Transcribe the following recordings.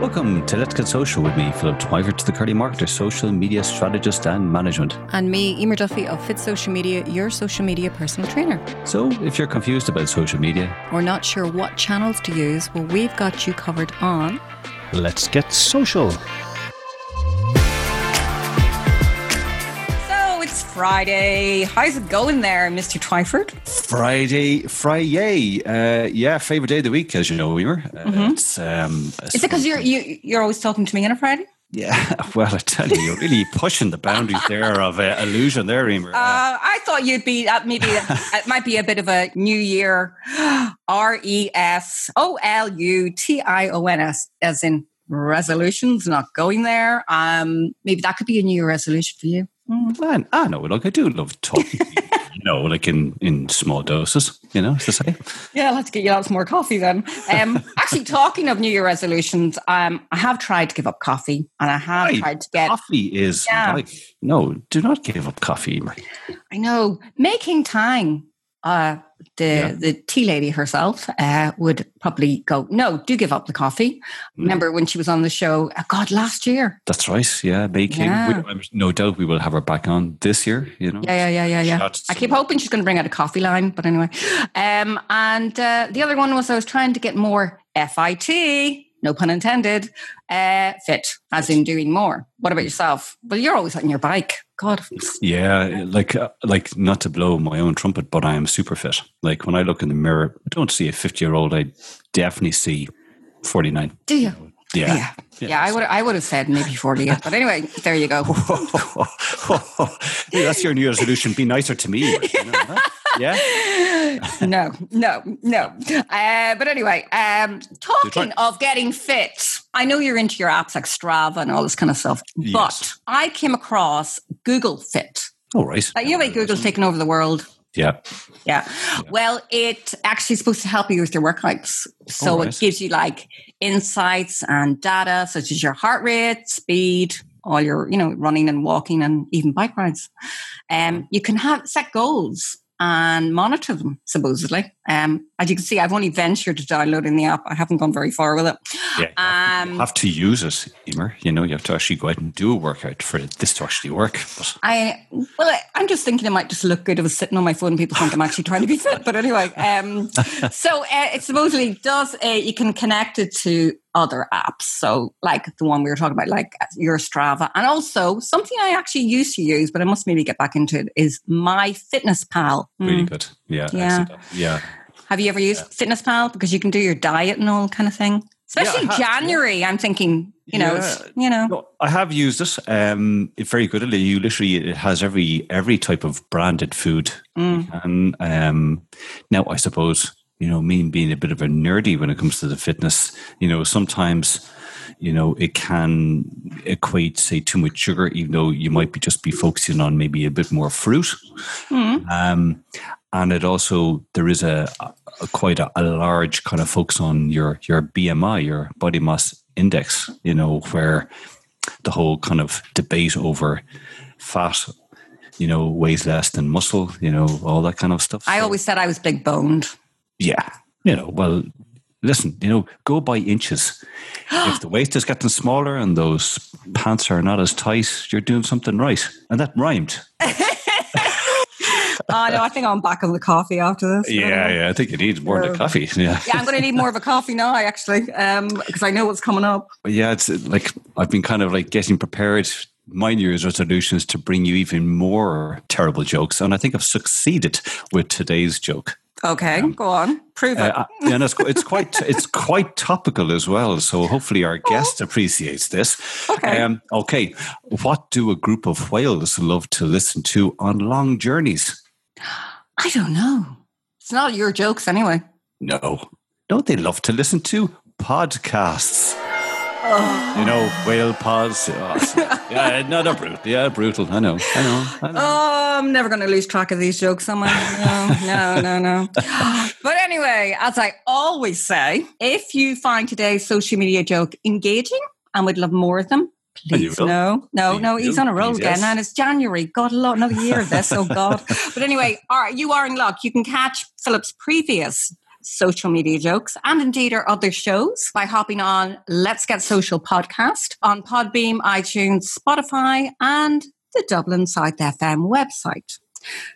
Welcome to Let's Get Social with me, Philip to the Curly Marketer, social media strategist and management. And me, Emer Duffy of Fit Social Media, your social media personal trainer. So, if you're confused about social media or not sure what channels to use, well, we've got you covered on Let's Get Social. Friday. How's it going there, Mr. Twyford? Friday, Friday. Uh, yeah, favorite day of the week, as you know, Weimer. Uh, mm-hmm. It's, um, Is it because you're you, you're always talking to me on a Friday? Yeah, well, I tell you, you're really pushing the boundaries there of uh, illusion there, Emer. Uh, I thought you'd be, uh, maybe it might be a bit of a New Year R E S O L U T I O N S, as in resolutions, not going there. Um, maybe that could be a New Year resolution for you. Mm, I know. like I do love talking. you know, like in in small doses. You know, to say. Yeah, let's get you out some more coffee then. Um, actually, talking of New Year resolutions, um, I have tried to give up coffee, and I have right. tried to get coffee. Is yeah. like no, do not give up coffee. I know making time uh, the yeah. the tea lady herself uh, would probably go, "No, do give up the coffee." Mm. Remember when she was on the show? Oh God, last year. That's right. Yeah, making. Yeah. We, no doubt we will have her back on this year. You know. Yeah, yeah, yeah, yeah, yeah. I keep hoping she's going to bring out a coffee line, but anyway. Um, and uh, the other one was I was trying to get more FIT no pun intended, uh, fit, as in doing more. What about yourself? Well, you're always on your bike. God. Yeah, like uh, like not to blow my own trumpet, but I am super fit. Like when I look in the mirror, I don't see a 50 year old. I definitely see 49. Do you? Yeah. Yeah. yeah. yeah I would I would have said maybe 40, but anyway, there you go. that's your new resolution. Be nicer to me. Yeah. no, no, no. Uh, but anyway, um, talking of getting fit, I know you're into your apps like Strava and all this kind of stuff, yes. but I came across Google Fit. All right. you know, Google's taken over the world. Yeah. yeah. Yeah. Well, it actually is supposed to help you with your workouts. So right. it gives you like insights and data such as your heart rate, speed, all your, you know, running and walking and even bike rides. Um, you can have set goals and monitor them, supposedly. Um, as you can see, I've only ventured to downloading the app. I haven't gone very far with it. Yeah, you um, have to use it, Emer. You know, you have to actually go out and do a workout for this to actually work. But. I well, I'm just thinking it might just look good I was sitting on my phone. And people think I'm actually trying to be fit. But anyway, um, so uh, it supposedly does. Uh, you can connect it to other apps. So, like the one we were talking about, like your Strava, and also something I actually used to use, but I must maybe get back into it, is My Fitness Pal. Really mm. good. Yeah. Yeah. Yeah. Have you ever used yeah. Fitness Pal because you can do your diet and all kind of thing? Especially yeah, January, yeah. I'm thinking, you know, you know. No, I have used it. Um, it's very good. You literally it has every every type of branded food. Mm. And um, now I suppose you know me being a bit of a nerdy when it comes to the fitness. You know, sometimes you know it can equate say too much sugar even though you might be just be focusing on maybe a bit more fruit mm. um, and it also there is a, a quite a, a, large kind of focus on your your BMI, your body mass index. You know where the whole kind of debate over fat, you know, weighs less than muscle. You know, all that kind of stuff. I so, always said I was big boned. Yeah, you know, well. Listen, you know, go by inches. if the waist is getting smaller and those pants are not as tight, you're doing something right. And that rhymed. oh no, I think I'm back on the coffee after this. Yeah, yeah, I think you need more of a coffee. Yeah, yeah, I'm going to need more of a coffee now, actually, because um, I know what's coming up. Yeah, it's like I've been kind of like getting prepared. My New Year's resolutions to bring you even more terrible jokes, and I think I've succeeded with today's joke. Okay, um, go on, prove it. Uh, and it's, it's quite it's quite topical as well. So hopefully our guest appreciates this. Okay. Um, okay, what do a group of whales love to listen to on long journeys? I don't know. It's not your jokes anyway. No. Don't they love to listen to podcasts? Oh. You know, whale pods. Oh, yeah, no, they're brutal. Yeah, brutal. I know. I know. I know. Oh, I'm never going to lose track of these jokes, am I? No, no, no, no. but anyway, as I always say, if you find today's social media joke engaging and would love more of them, Please, no, no, no. He's on a roll again, yes. and it's January. God, a lot, another year of this. Oh God! but anyway, all right, you are in luck. You can catch Philip's previous Social Media Jokes and indeed our other shows by hopping on Let's Get Social podcast on Podbean, iTunes, Spotify, and the Dublin South FM website.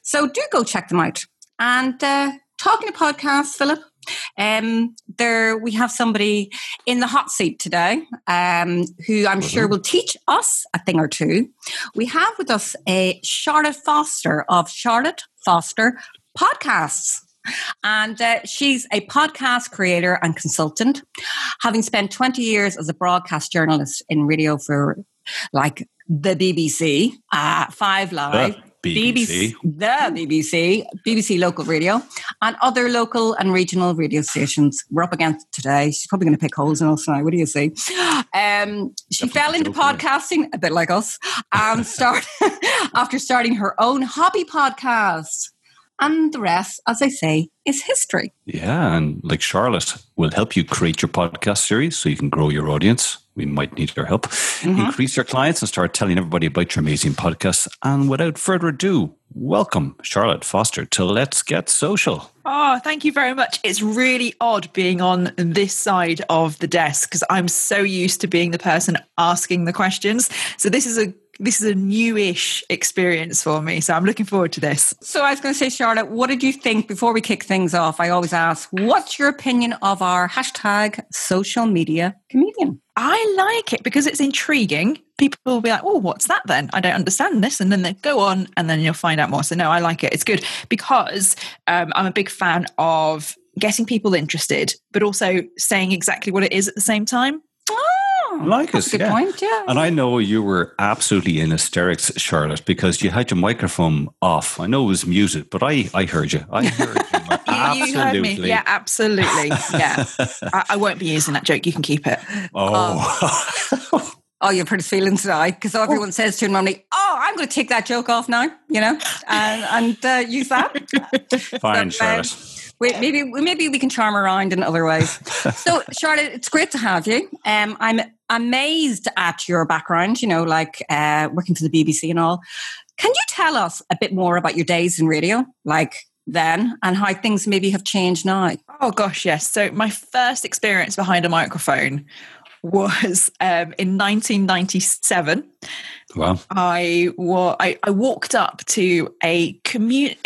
So do go check them out. And uh, talking to podcasts, Philip, um, there we have somebody in the hot seat today um, who I'm mm-hmm. sure will teach us a thing or two. We have with us a Charlotte Foster of Charlotte Foster Podcasts. And uh, she's a podcast creator and consultant, having spent 20 years as a broadcast journalist in radio for like the BBC, uh, Five Live, BBC. BBC. the BBC, BBC local radio, and other local and regional radio stations. We're up against today. She's probably going to pick holes in us now. What do you say? Um, she fell into podcasting, a bit like us, and start after starting her own hobby podcast. And the rest, as I say, is history. Yeah, and like Charlotte will help you create your podcast series so you can grow your audience we might need your help. Mm-hmm. Increase your clients and start telling everybody about your amazing podcast. And without further ado, welcome Charlotte Foster to Let's Get Social. Oh, thank you very much. It's really odd being on this side of the desk because I'm so used to being the person asking the questions. So this is a this is a newish experience for me. So I'm looking forward to this. So I was going to say, Charlotte, what did you think before we kick things off? I always ask, what's your opinion of our hashtag social media comedian? I like it because it's intriguing. People will be like, oh, what's that then? I don't understand this. And then they go on and then you'll find out more. So, no, I like it. It's good because um, I'm a big fan of getting people interested, but also saying exactly what it is at the same time. Oh, like us, good yeah. point. Yeah. And I know you were absolutely in hysterics, Charlotte, because you had your microphone off. I know it was muted, but I, I heard you. I heard you. Absolutely. you heard me. Yeah, absolutely. Yeah. I, I, won't be using that joke. You can keep it. Oh. Um, oh, you're pretty feeling today because everyone oh. says to him normally, "Oh, I'm going to take that joke off now," you know, and, and uh, use that. Fine, so, um, Charlotte. Wait, maybe maybe we can charm around in other ways. so, Charlotte, it's great to have you. Um, I'm amazed at your background. You know, like uh, working for the BBC and all. Can you tell us a bit more about your days in radio, like then, and how things maybe have changed now? Oh gosh, yes. So my first experience behind a microphone was um, in 1997. Wow. I, wa- I, I walked up to a commute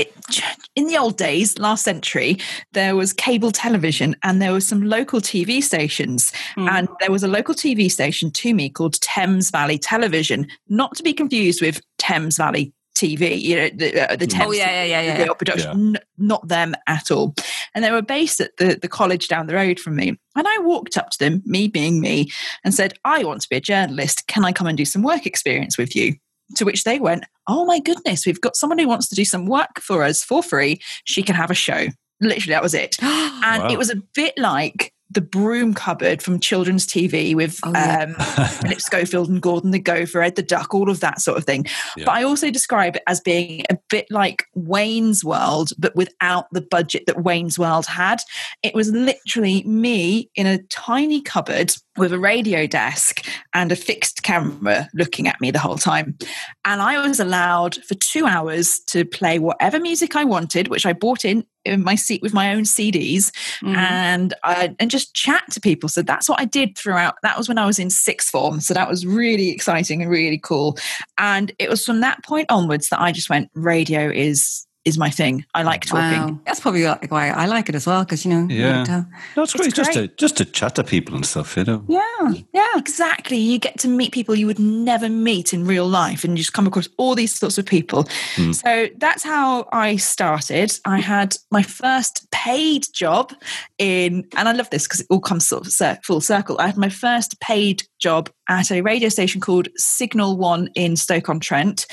in the old days, last century, there was cable television and there were some local TV stations. Mm. And there was a local TV station to me called Thames Valley Television, not to be confused with Thames Valley TV, you know, the, uh, the Thames oh, yeah, yeah, yeah, yeah. production, yeah. N- not them at all. And they were based at the, the college down the road from me. And I walked up to them, me being me, and said, I want to be a journalist. Can I come and do some work experience with you? To which they went, Oh my goodness, we've got someone who wants to do some work for us for free. She can have a show. Literally, that was it. and wow. it was a bit like the broom cupboard from children's TV with oh, yeah. um, Philip Schofield and Gordon the Gopher, Ed the Duck, all of that sort of thing. Yeah. But I also describe it as being a bit like Wayne's World, but without the budget that Wayne's World had. It was literally me in a tiny cupboard with a radio desk and a fixed camera looking at me the whole time. And I was allowed for two hours to play whatever music I wanted, which I bought in in my seat with my own CDs mm. and I, and just chat to people. So that's what I did throughout. That was when I was in sixth form. So that was really exciting and really cool. And it was from that point onwards that I just went, radio is is my thing. I like talking. Wow. That's probably why I like it as well because you know. Yeah, to, no, it's, great. Just to just to chat to people and stuff, you know. Yeah, yeah, exactly. You get to meet people you would never meet in real life, and you just come across all these sorts of people. Mm. So that's how I started. I had my first paid job in, and I love this because it all comes sort of full circle. I had my first paid job at a radio station called Signal One in Stoke on Trent.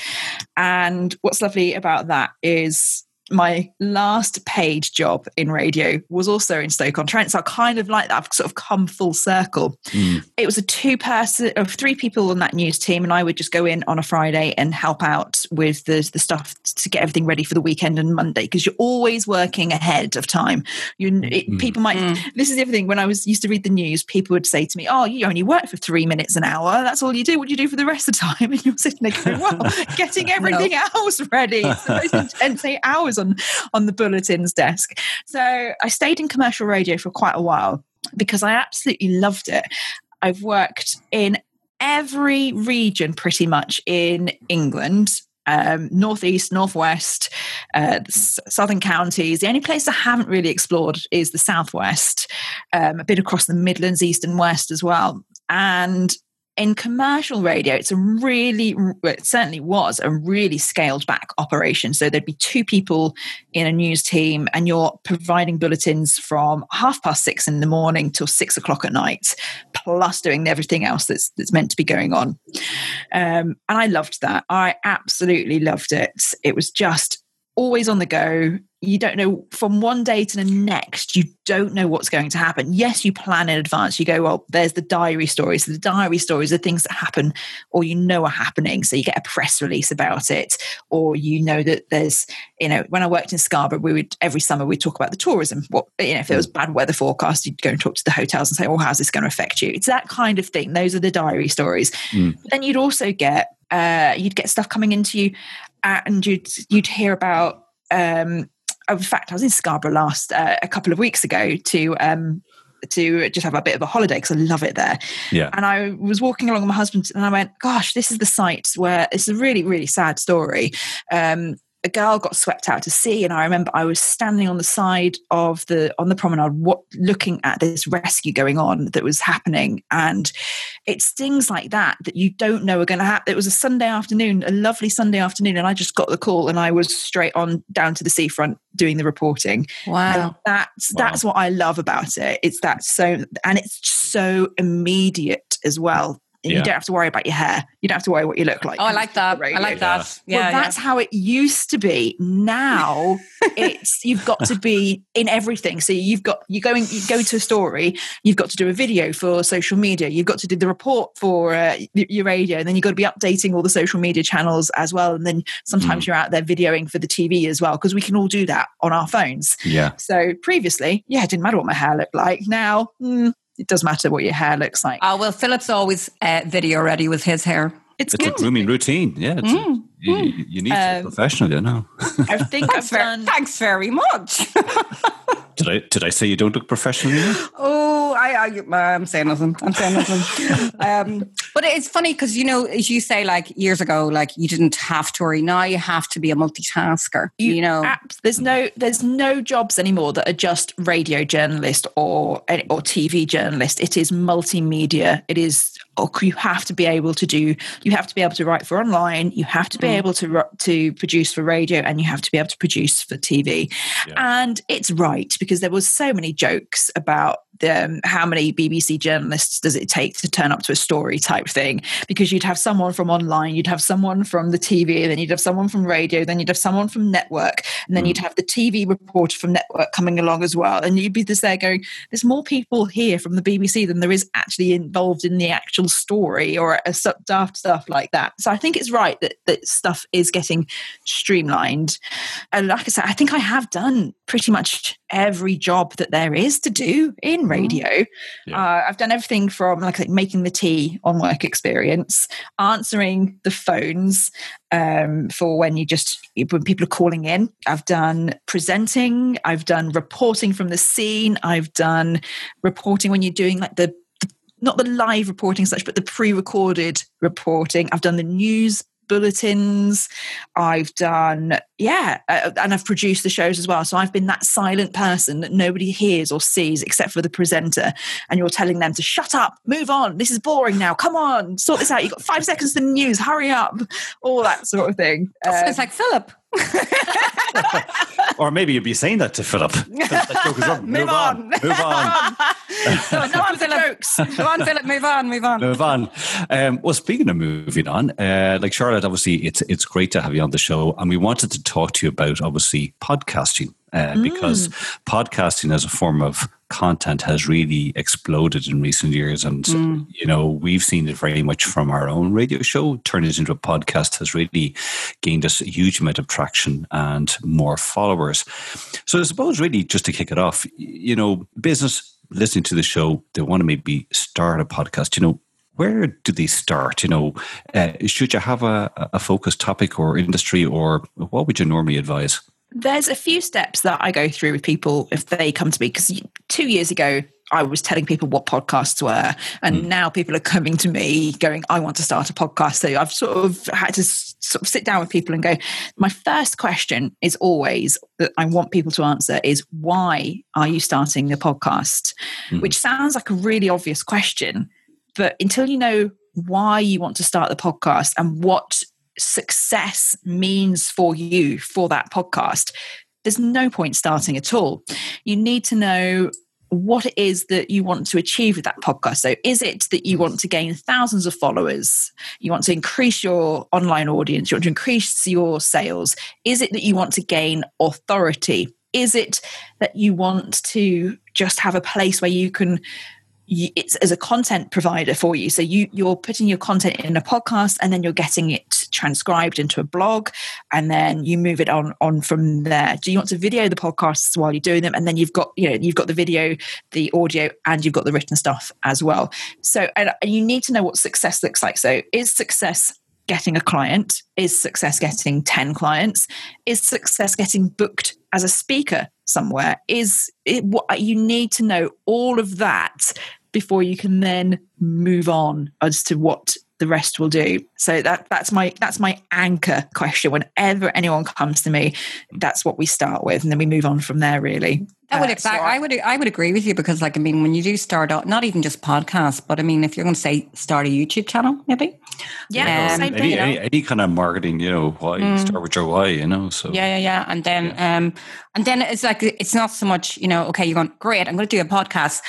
And what's lovely about that is my last paid job in radio was also in Stoke on Trent. So I kind of like that. I've sort of come full circle. Mm. It was a two person of three people on that news team, and I would just go in on a Friday and help out with the, the stuff to get everything ready for the weekend and Monday because you're always working ahead of time. You mm. people might mm. this is everything. When I was used to read the news, people would say to me, "Oh, you only work for three minutes an hour. That's all you do. What do you do for the rest of the time?" And you're sitting there going, "Well, getting everything no. else ready. It's the most intense eight hours on on the bulletins desk. So I stayed in commercial radio for quite a while because I absolutely loved it. I've worked in every region pretty much in England um, northeast, northwest, uh, southern counties. The only place I haven't really explored is the southwest, um, a bit across the Midlands, east and west as well. And in commercial radio, it's a really, it certainly was a really scaled back operation. So there'd be two people in a news team, and you're providing bulletins from half past six in the morning till six o'clock at night, plus doing everything else that's that's meant to be going on. Um, and I loved that. I absolutely loved it. It was just always on the go you don't know from one day to the next you don't know what's going to happen. Yes you plan in advance. You go well there's the diary stories. The diary stories are things that happen or you know are happening so you get a press release about it or you know that there's you know when i worked in scarborough we would every summer we'd talk about the tourism. What you know if there was bad weather forecast you'd go and talk to the hotels and say well how's this going to affect you? It's that kind of thing. Those are the diary stories. Mm. then you'd also get uh, you'd get stuff coming into you and you'd you'd hear about um, in fact, I was in Scarborough last uh, a couple of weeks ago to um, to just have a bit of a holiday because I love it there. Yeah. And I was walking along with my husband and I went, "Gosh, this is the site where it's a really really sad story." Um, a girl got swept out to sea and i remember i was standing on the side of the on the promenade what, looking at this rescue going on that was happening and it's things like that that you don't know are going to happen it was a sunday afternoon a lovely sunday afternoon and i just got the call and i was straight on down to the seafront doing the reporting. Wow. and that's wow. that's what i love about it. It's that so and it's so immediate as well and yeah. you don't have to worry about your hair. You don't have to worry what you look like. Oh, I like that. I like that. Yeah, well, that's yeah. how it used to be. Now it's you've got to be in everything. So you've got you going you go to a story. You've got to do a video for social media. You've got to do the report for uh, your radio, and then you've got to be updating all the social media channels as well. And then sometimes mm. you're out there videoing for the TV as well because we can all do that on our phones. Yeah. So previously, yeah, it didn't matter what my hair looked like. Now. Mm, it doesn't matter what your hair looks like. Oh well, Philip's always uh, video ready with his hair. It's, it's a grooming routine. Yeah, mm, you, mm. you, need um, to be professional, you know. I think I've very, done. Thanks very much. did I did I say you don't look professional? Oh, I, I I'm saying nothing. I'm saying nothing. um, but it's funny because you know, as you say, like years ago, like you didn't have to worry. Now you have to be a multitasker. You, you know, there's no there's no jobs anymore that are just radio journalist or or TV journalist. It is multimedia. It is or you have to be able to do you have to be able to write for online you have to be mm. able to to produce for radio and you have to be able to produce for tv yeah. and it's right because there was so many jokes about um, how many bbc journalists does it take to turn up to a story type thing because you'd have someone from online you'd have someone from the tv then you'd have someone from radio then you'd have someone from network and then mm. you'd have the tv reporter from network coming along as well and you'd be just there going there's more people here from the bbc than there is actually involved in the actual story or a daft stuff like that. So I think it's right that that stuff is getting streamlined. And like I said, I think I have done pretty much every job that there is to do in mm-hmm. radio. Yeah. Uh, I've done everything from like, like, making the tea on work experience, answering the phones um, for when you just when people are calling in. I've done presenting. I've done reporting from the scene. I've done reporting when you're doing like the not the live reporting such, but the pre-recorded reporting. I've done the news bulletins. I've done, yeah, uh, and I've produced the shows as well. So I've been that silent person that nobody hears or sees except for the presenter. And you're telling them to shut up, move on. This is boring now. Come on, sort this out. You've got five seconds to the news. Hurry up. All that sort of thing. That um, like Philip. or maybe you'd be saying that to Philip. move, move on. on. Move on. no, on, Philip. Go on, Philip. Move on. Move on. Move on. Um, well, speaking of moving on, uh, like Charlotte, obviously, it's it's great to have you on the show, and we wanted to talk to you about obviously podcasting uh, mm. because podcasting as a form of content has really exploded in recent years. And, mm. you know, we've seen it very much from our own radio show. Turn it into a podcast has really gained us a huge amount of traction and more followers. So I suppose, really, just to kick it off, you know, business listening to the show, they want to maybe start a podcast, you know, where do they start? You know, uh, should you have a, a focused topic or industry, or what would you normally advise? There's a few steps that I go through with people if they come to me because two years ago I was telling people what podcasts were, and mm. now people are coming to me going, "I want to start a podcast." So I've sort of had to sort of sit down with people and go. My first question is always that I want people to answer is, "Why are you starting a podcast?" Mm. Which sounds like a really obvious question, but until you know why you want to start the podcast and what success means for you for that podcast, there's no point starting at all. You need to know what it is that you want to achieve with that podcast. So, is it that you want to gain thousands of followers? You want to increase your online audience? You want to increase your sales? Is it that you want to gain authority? Is it that you want to just have a place where you can it's as a content provider for you. So you you're putting your content in a podcast and then you're getting it transcribed into a blog and then you move it on on from there. Do you want to video the podcasts while you're doing them and then you've got you know you've got the video, the audio and you've got the written stuff as well. So and, you need to know what success looks like. So is success getting a client? Is success getting 10 clients? Is success getting booked as a speaker somewhere? Is it what you need to know all of that before you can then move on as to what the rest will do so that that's my that's my anchor question whenever anyone comes to me that's what we start with and then we move on from there really I would uh, exactly. So I, I, would. I would agree with you because, like, I mean, when you do start out, not even just podcasts, but I mean, if you're going to say start a YouTube channel, maybe. Yeah. Um, any, any, any, kind of marketing, you know, why mm. start with your why, you know. So yeah, yeah, yeah, and then, yeah. um, and then it's like it's not so much, you know, okay, you're going great. I'm going to do a podcast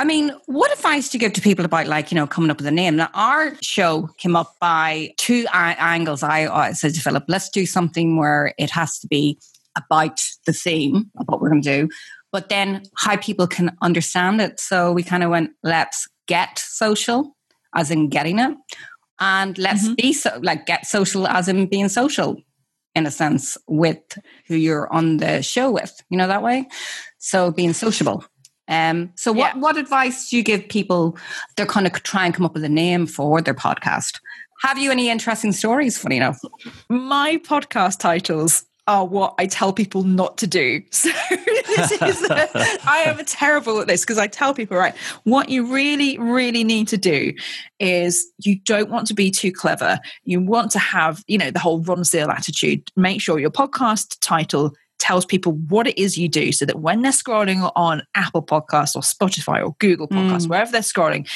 I mean, what advice do you give to people about like, you know, coming up with a name? Now, our show came up by two angles. I, I said to Philip, let's do something where it has to be about the theme of what we're going to do, but then how people can understand it. So we kind of went, let's get social, as in getting it, and let's mm-hmm. be so, like get social, as in being social in a sense with who you're on the show with, you know, that way. So being sociable. Um, so what, yeah. what advice do you give people they're kind of try and come up with a name for their podcast? Have you any interesting stories, funny enough? My podcast titles are what I tell people not to do. So this is a, I am terrible at this because I tell people, right, what you really, really need to do is you don't want to be too clever. You want to have, you know, the whole Ronseal attitude. Make sure your podcast title tells people what it is you do so that when they're scrolling on Apple Podcasts or Spotify or Google Podcasts, mm. wherever they're scrolling,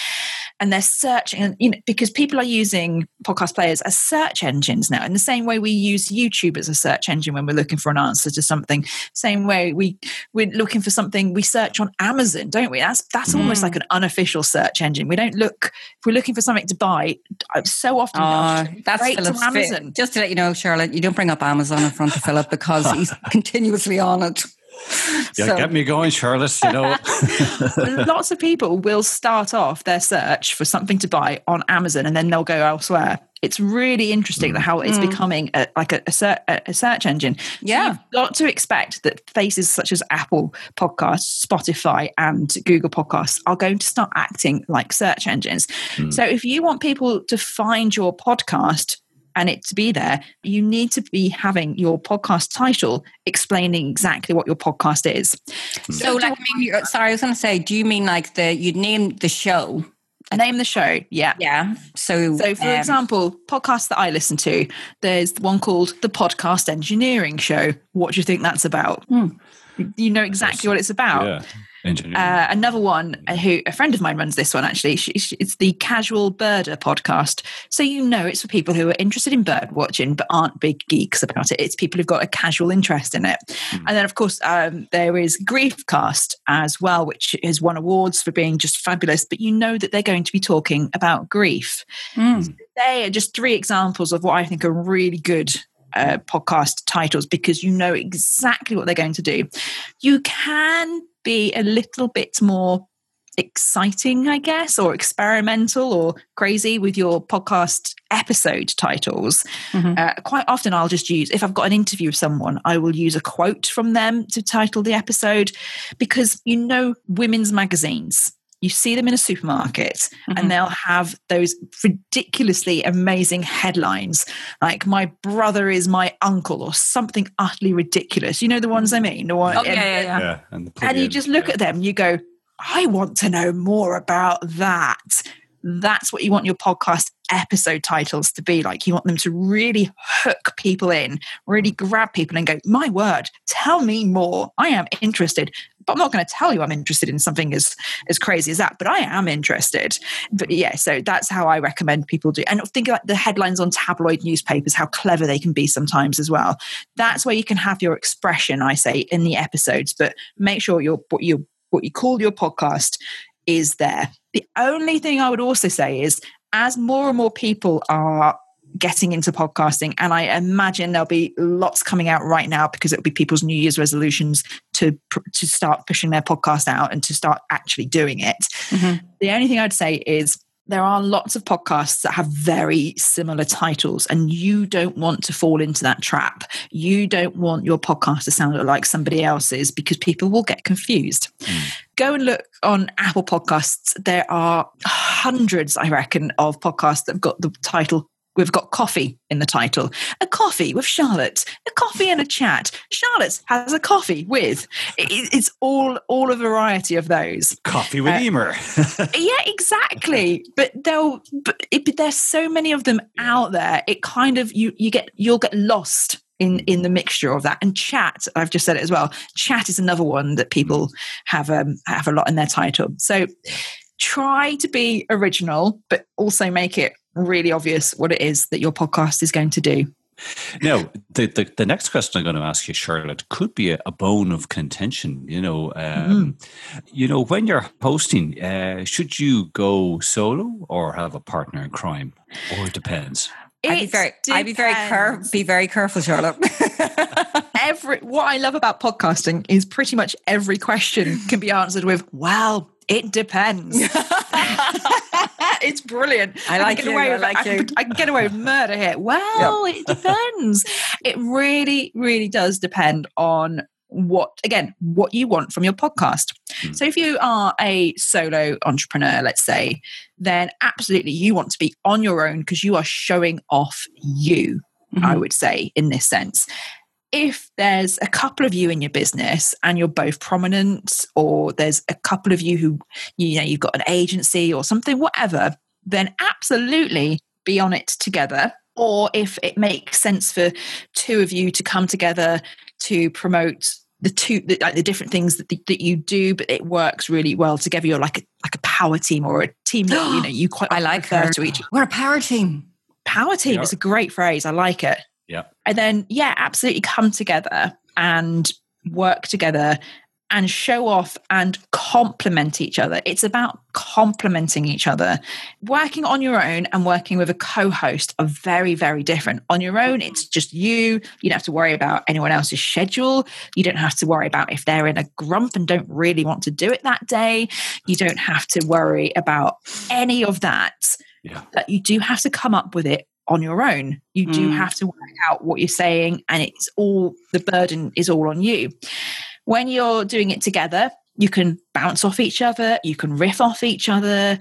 and they're searching, and you know, because people are using podcast players as search engines now, in the same way we use YouTube as a search engine when we're looking for an answer to something. Same way we we're looking for something, we search on Amazon, don't we? That's that's mm. almost like an unofficial search engine. We don't look if we're looking for something to buy. So often, uh, that's Philip's Amazon. Just to let you know, Charlotte, you don't bring up Amazon in front of Philip because he's continuously on it. Yeah, so, get me going, Charlotte. You know, lots of people will start off their search for something to buy on Amazon, and then they'll go elsewhere. It's really interesting mm. how it's mm. becoming a, like a, a, a, search engine. So yeah, you've got to expect that faces such as Apple Podcasts, Spotify, and Google Podcasts are going to start acting like search engines. Mm. So if you want people to find your podcast and it to be there, you need to be having your podcast title explaining exactly what your podcast is. So, so like, maybe, sorry, I was going to say, do you mean like the you'd name the show? Name the show, yeah, yeah. So, so for um, example, podcasts that I listen to, there's one called the Podcast Engineering Show. What do you think that's about? Hmm. You know exactly what it's about. Yeah. Uh, another one uh, who a friend of mine runs this one actually. She, she, it's the Casual Birder podcast. So you know it's for people who are interested in bird watching but aren't big geeks about it. It's people who've got a casual interest in it. Mm. And then of course um, there is Griefcast as well, which has won awards for being just fabulous. But you know that they're going to be talking about grief. Mm. So they are just three examples of what I think are really good uh, podcast titles because you know exactly what they're going to do. You can be a little bit more exciting, I guess, or experimental or crazy with your podcast episode titles. Mm-hmm. Uh, quite often, I'll just use, if I've got an interview with someone, I will use a quote from them to title the episode because you know, women's magazines you see them in a supermarket mm-hmm. and they'll have those ridiculously amazing headlines like my brother is my uncle or something utterly ridiculous you know the ones i mean the one, oh, yeah, yeah, yeah. yeah and, and you just look yeah. at them you go i want to know more about that that's what you want your podcast episode titles to be like. You want them to really hook people in, really grab people and go, My word, tell me more. I am interested. But I'm not going to tell you I'm interested in something as as crazy as that, but I am interested. But yeah, so that's how I recommend people do. And think about the headlines on tabloid newspapers, how clever they can be sometimes as well. That's where you can have your expression, I say, in the episodes, but make sure your what you what you call your podcast is there. The only thing I would also say is as more and more people are getting into podcasting and i imagine there'll be lots coming out right now because it'll be people's new year's resolutions to to start pushing their podcast out and to start actually doing it mm-hmm. the only thing i'd say is there are lots of podcasts that have very similar titles, and you don't want to fall into that trap. You don't want your podcast to sound like somebody else's because people will get confused. Mm. Go and look on Apple Podcasts. There are hundreds, I reckon, of podcasts that have got the title We've got coffee in the title. A coffee with Charlotte. A coffee and a chat. Charlotte has a coffee with. It's all all a variety of those. Coffee with uh, Emer. yeah, exactly. But they'll. But, it, but there's so many of them out there. It kind of you you get you'll get lost in in the mixture of that and chat i've just said it as well chat is another one that people have um, have a lot in their title so try to be original but also make it really obvious what it is that your podcast is going to do. Now, the, the, the, next question I'm going to ask you, Charlotte, could be a, a bone of contention. You know, um, mm. you know, when you're hosting, uh, should you go solo or have a partner in crime, or it depends? I'd be very, I'd be very, care- be very careful, Charlotte. every what I love about podcasting is pretty much every question can be answered with "Well, it depends." it's brilliant. I like I get away you. With, I, like I, you. I can get away with murder here. Well, it depends. it really, really does depend on what again what you want from your podcast mm. so if you are a solo entrepreneur let's say then absolutely you want to be on your own because you are showing off you mm-hmm. i would say in this sense if there's a couple of you in your business and you're both prominent or there's a couple of you who you know you've got an agency or something whatever then absolutely be on it together. Or if it makes sense for two of you to come together to promote the two the, like the different things that, that you do but it works really well together. You're like a like a power team or a team that you know you quite I like her. to each we're a power team. Power team is a great phrase. I like it yeah. And then, yeah, absolutely come together and work together and show off and complement each other. It's about complementing each other. Working on your own and working with a co host are very, very different. On your own, it's just you. You don't have to worry about anyone else's schedule. You don't have to worry about if they're in a grump and don't really want to do it that day. You don't have to worry about any of that. Yeah. But you do have to come up with it on your own. You do mm. have to work out what you're saying, and it's all the burden is all on you. When you're doing it together, you can bounce off each other, you can riff off each other,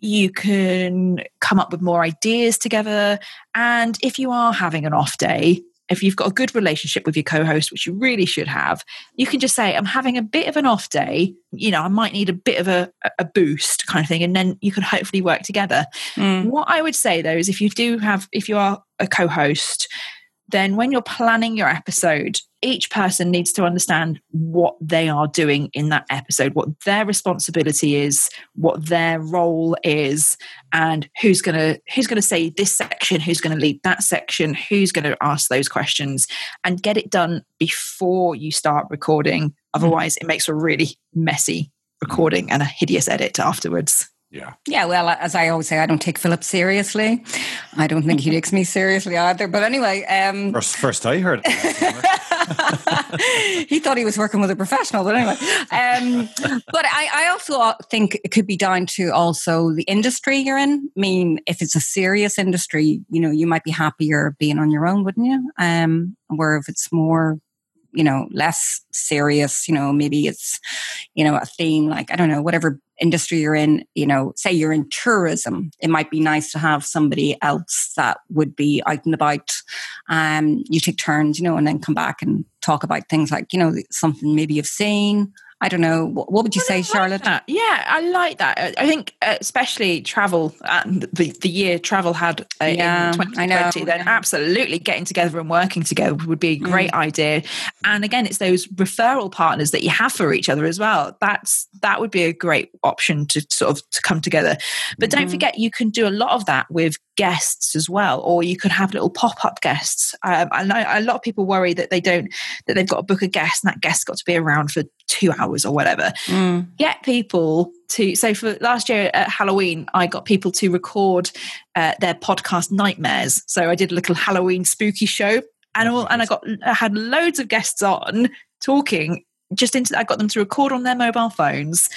you can come up with more ideas together. And if you are having an off day, if you've got a good relationship with your co-host which you really should have you can just say i'm having a bit of an off day you know i might need a bit of a, a boost kind of thing and then you can hopefully work together mm. what i would say though is if you do have if you are a co-host then when you're planning your episode, each person needs to understand what they are doing in that episode, what their responsibility is, what their role is, and who's gonna who's gonna say this section, who's gonna lead that section, who's gonna ask those questions, and get it done before you start recording. Mm. Otherwise, it makes a really messy recording and a hideous edit afterwards. Yeah. Yeah. Well, as I always say, I don't take Philip seriously. I don't think he takes me seriously either. But anyway, um, first, first I heard. he thought he was working with a professional, but anyway. Um, but I, I also think it could be down to also the industry you're in. I mean, if it's a serious industry, you know, you might be happier being on your own, wouldn't you? Um, where if it's more you know, less serious, you know, maybe it's, you know, a theme like, I don't know, whatever industry you're in, you know, say you're in tourism, it might be nice to have somebody else that would be out and about. Um, you take turns, you know, and then come back and talk about things like, you know, something maybe you've seen I don't know. What, would you say, Charlotte? yeah, I like that. I think, uh, especially travel, uh, the, the year travel had uh, yeah, in 2020, then absolutely getting together and working together would be a great mm. idea. And again, it's those referral partners that you have for each other as well. That's that would be a great option to sort of to come together. But don't mm. forget, you can do a lot of that with guests as well, or you could have little pop up guests. Um, I know a lot of people worry that they don't that they've got to book a guest and that guest's got to be around for two hours or whatever. Mm. Get people to so for last year at Halloween, I got people to record uh, their podcast nightmares. So I did a little Halloween spooky show, and all and I got I had loads of guests on talking. Just into I got them to record on their mobile phones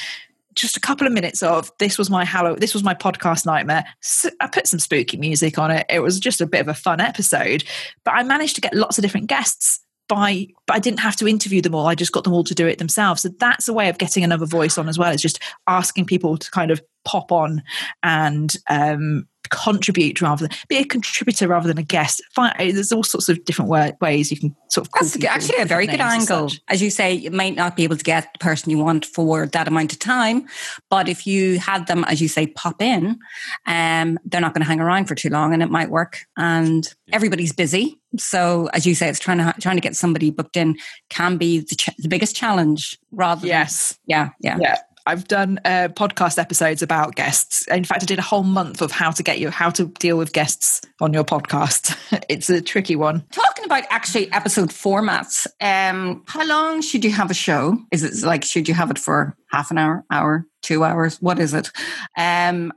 just a couple of minutes of this was my hello this was my podcast nightmare so i put some spooky music on it it was just a bit of a fun episode but i managed to get lots of different guests by but i didn't have to interview them all. I just got them all to do it themselves. So that's a way of getting another voice on as well. It's just asking people to kind of pop on and um, contribute rather than be a contributor rather than a guest. There's all sorts of different ways you can sort of. That's actually a very good angle. As you say, you might not be able to get the person you want for that amount of time, but if you had them, as you say, pop in, um, they're not going to hang around for too long, and it might work. And everybody's busy, so as you say, it's trying to trying to get somebody booked in can be the, ch- the biggest challenge. Rather, yes, than, yeah, yeah, yeah. I've done uh, podcast episodes about guests. In fact, I did a whole month of how to get you how to deal with guests on your podcast. it's a tricky one. Talking about actually episode formats, um, how long should you have a show? Is it like should you have it for half an hour, hour, two hours? What is it? Um,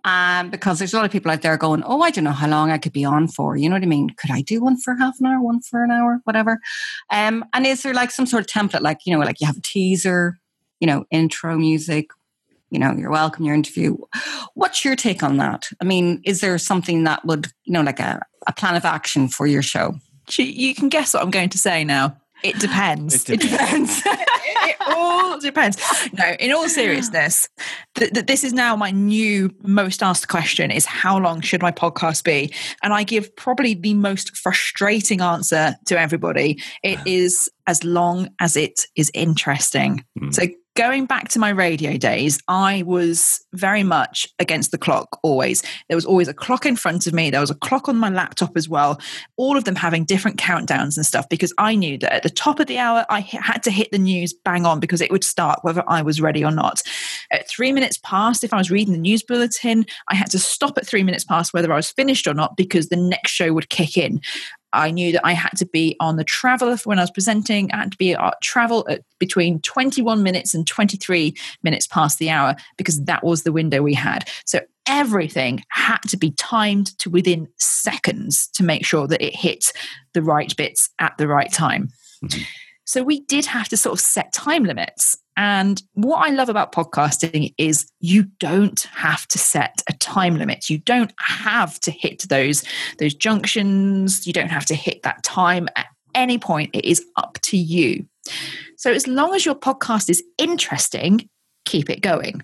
because there's a lot of people out there going, "Oh, I don't know how long I could be on for." You know what I mean? Could I do one for half an hour, one for an hour, whatever? Um, and is there like some sort of template, like you know, like you have a teaser? You know, intro music, you know, you're welcome, your interview. What's your take on that? I mean, is there something that would, you know, like a, a plan of action for your show? You can guess what I'm going to say now. It depends. It depends. It, depends. it all depends. No, in all seriousness, th- th- this is now my new most asked question: is how long should my podcast be? And I give probably the most frustrating answer to everybody. It is as long as it is interesting. Mm. So going back to my radio days, I was very much against the clock always. There was always a clock in front of me, there was a clock on my laptop as well, all of them having different countdowns and stuff because I knew that at the top of the hour, I had to hit the news bang on because it would start whether I was ready or not. At three minutes past, if I was reading the news bulletin, I had to stop at three minutes past whether I was finished or not because the next show would kick in. I knew that I had to be on the travel when I was presenting. I had to be at travel at between 21 minutes and 23 minutes past the hour because that was the window we had. So everything had to be timed to within seconds to make sure that it hit the right bits at the right time. Mm-hmm. So we did have to sort of set time limits. And what I love about podcasting is you don't have to set a time limit. You don't have to hit those those junctions. You don't have to hit that time at any point. It is up to you. So as long as your podcast is interesting, keep it going.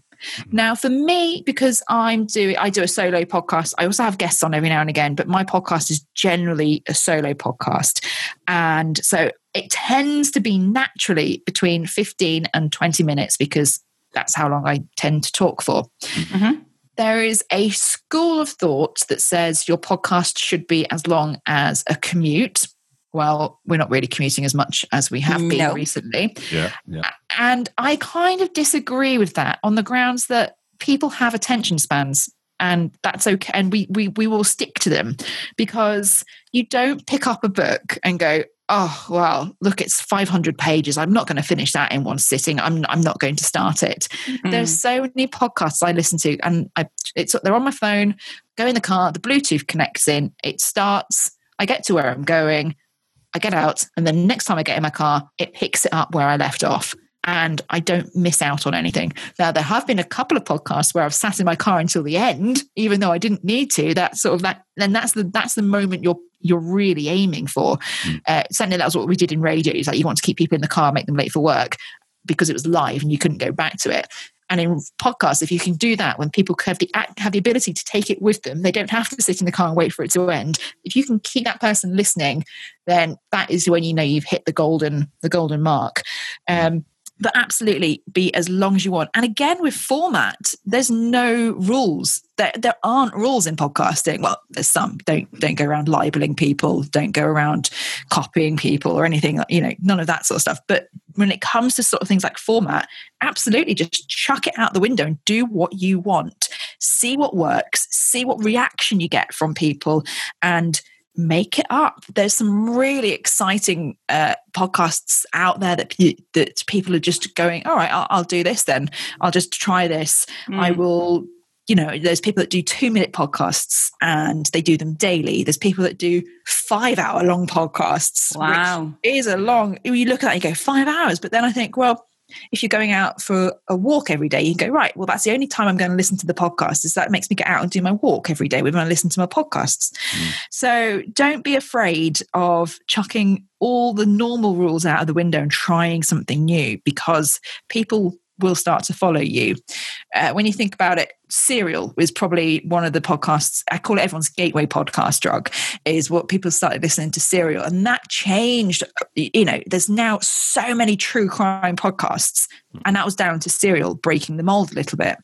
Now, for me, because I'm doing, I do a solo podcast. I also have guests on every now and again, but my podcast is generally a solo podcast, and so it tends to be naturally between 15 and 20 minutes because that's how long I tend to talk for. Mm-hmm. There is a school of thought that says your podcast should be as long as a commute. Well, we're not really commuting as much as we have been no. recently. Yeah, yeah. And I kind of disagree with that on the grounds that people have attention spans and that's okay and we we we will stick to them because you don't pick up a book and go oh well look it's 500 pages i'm not going to finish that in one sitting i'm i'm not going to start it mm. there's so many podcasts i listen to and I, it's they're on my phone go in the car the bluetooth connects in it starts i get to where i'm going i get out and the next time i get in my car it picks it up where i left off and I don't miss out on anything. Now, there have been a couple of podcasts where I've sat in my car until the end, even though I didn't need to. That's sort of that, and that's the that's the moment you're you're really aiming for. Mm. Uh, certainly, that was what we did in radio. Is like you want to keep people in the car, make them late for work because it was live and you couldn't go back to it. And in podcasts, if you can do that, when people have the have the ability to take it with them, they don't have to sit in the car and wait for it to end. If you can keep that person listening, then that is when you know you've hit the golden the golden mark. Um, but absolutely be as long as you want. And again, with format, there's no rules. There, there aren't rules in podcasting. Well, there's some. Don't don't go around libeling people. Don't go around copying people or anything. You know, none of that sort of stuff. But when it comes to sort of things like format, absolutely just chuck it out the window and do what you want. See what works. See what reaction you get from people, and make it up. There's some really exciting uh, podcasts out there that that people are just going. All right, I'll, I'll do this then. I'll just try this. Mm. I will. You know, there's people that do two minute podcasts and they do them daily. There's people that do five hour long podcasts. Wow, is a long. You look at that, and you go five hours, but then I think, well, if you're going out for a walk every day, you go, right, well, that's the only time I'm going to listen to the podcast is that makes me get out and do my walk every day when I listen to my podcasts. Mm. So don't be afraid of chucking all the normal rules out of the window and trying something new because people will start to follow you. Uh, when you think about it, Serial is probably one of the podcasts. I call it everyone's gateway podcast drug. Is what people started listening to Serial, and that changed. You know, there's now so many true crime podcasts, and that was down to Serial breaking the mold a little bit.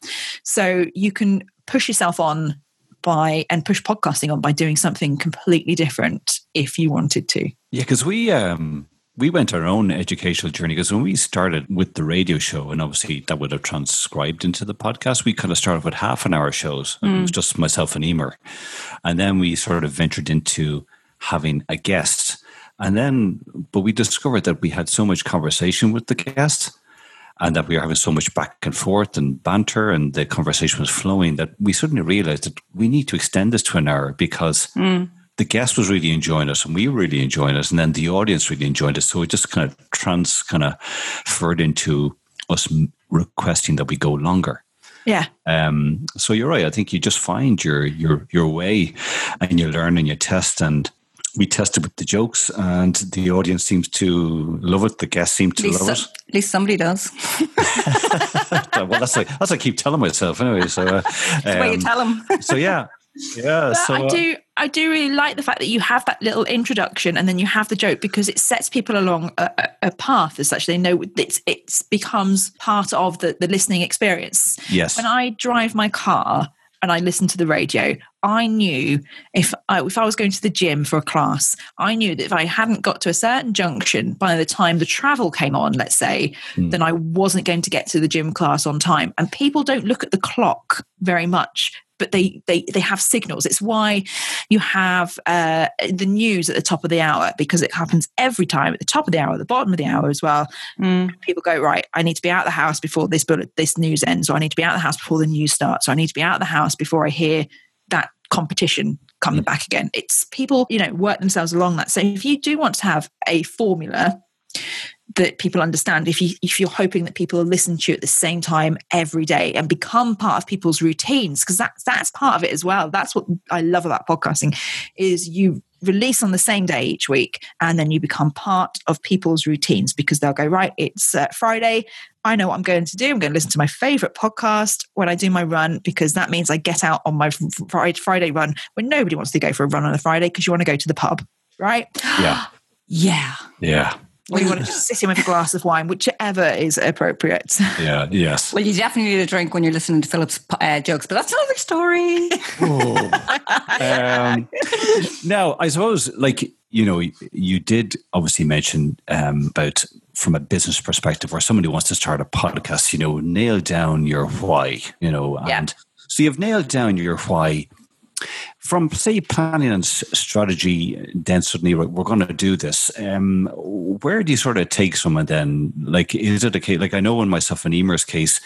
So you can push yourself on by and push podcasting on by doing something completely different if you wanted to. Yeah, because we um we went our own educational journey because when we started with the radio show, and obviously that would have transcribed into the podcast, we kind of started with half an hour shows. Mm. It was mm. just myself and Emer. And then we sort of ventured into having a guest. And then, but we discovered that we had so much conversation with the guest and that we were having so much back and forth and banter and the conversation was flowing that we suddenly realized that we need to extend this to an hour because mm the guest was really enjoying it and we were really enjoying it and then the audience really enjoyed it so it just kind of trans kind of furred into us requesting that we go longer. Yeah. Um so you're right. I think you just find your your your way and you learn and you test and we tested with the jokes and the audience seems to love it. The guests seem to love so, it at least somebody does. Well that's like that's what i keep telling myself anyway so uh, um, you tell them so yeah yeah but so i do I do really like the fact that you have that little introduction and then you have the joke because it sets people along a, a path as such. They know it's it becomes part of the, the listening experience. Yes. When I drive my car and I listen to the radio, I knew if I, if I was going to the gym for a class, I knew that if I hadn't got to a certain junction by the time the travel came on, let's say, mm. then I wasn't going to get to the gym class on time. And people don't look at the clock very much but they they they have signals. It's why you have uh, the news at the top of the hour because it happens every time at the top of the hour, at the bottom of the hour as well. Mm. People go right. I need to be out of the house before this this news ends, or I need to be out of the house before the news starts, or I need to be out of the house before I hear that competition coming mm. back again. It's people, you know, work themselves along that. So if you do want to have a formula that people understand. If you if you're hoping that people listen to you at the same time every day and become part of people's routines because that's that's part of it as well. That's what i love about podcasting is you release on the same day each week and then you become part of people's routines because they'll go right it's uh, friday. I know what i'm going to do. I'm going to listen to my favorite podcast when i do my run because that means i get out on my friday run when nobody wants to go for a run on a friday because you want to go to the pub right? Yeah. Yeah. Yeah or you want to just sit in with a glass of wine, whichever is appropriate. Yeah, yes. Well, you definitely need a drink when you're listening to Philip's uh, jokes, but that's another story. um, now, I suppose, like, you know, you did obviously mention um, about from a business perspective where somebody wants to start a podcast, you know, nail down your why, you know, and yeah. so you've nailed down your why from say planning and strategy then suddenly we're going to do this um, where do you sort of take someone then? Like is it a case like i know in myself and emer's case